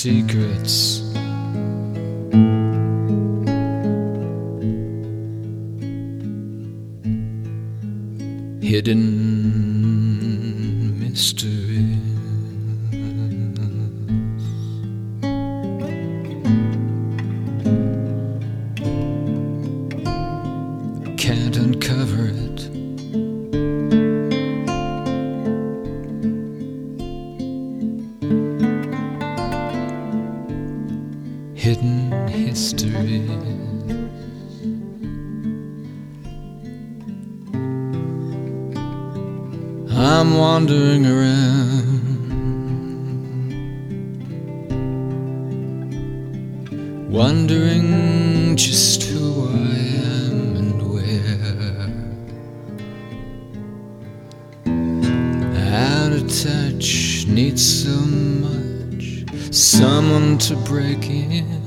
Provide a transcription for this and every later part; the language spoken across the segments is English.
secrets. Hidden mysteries. Hidden history. I'm wandering around, wondering just who I am and where. Out of touch, need so much, someone to break in.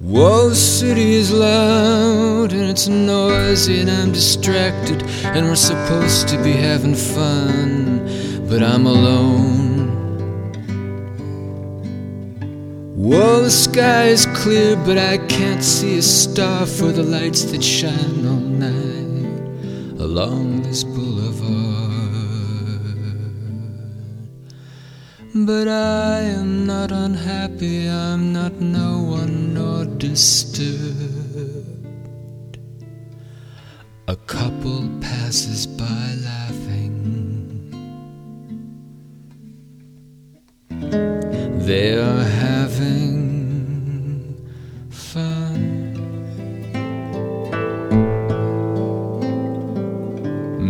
Whoa, the city is loud and it's noisy and I'm distracted and we're supposed to be having fun, but I'm alone. Whoa, the sky is clear, but I can't see a star for the lights that shine night along this boulevard. But I am not unhappy, I'm not no one nor disturbed. A couple passes by laughing. They are having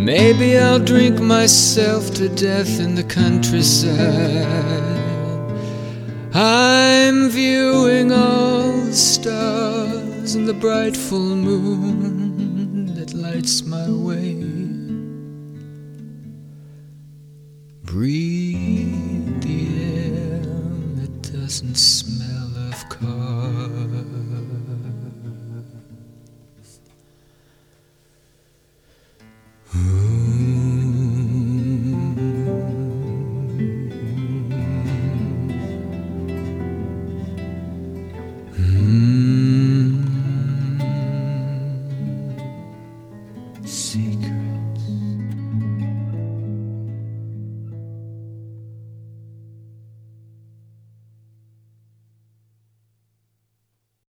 Maybe I'll drink myself to death in the countryside. I'm viewing all the stars and the bright full moon that lights my way. Breathe the air that doesn't. Mm. Secret.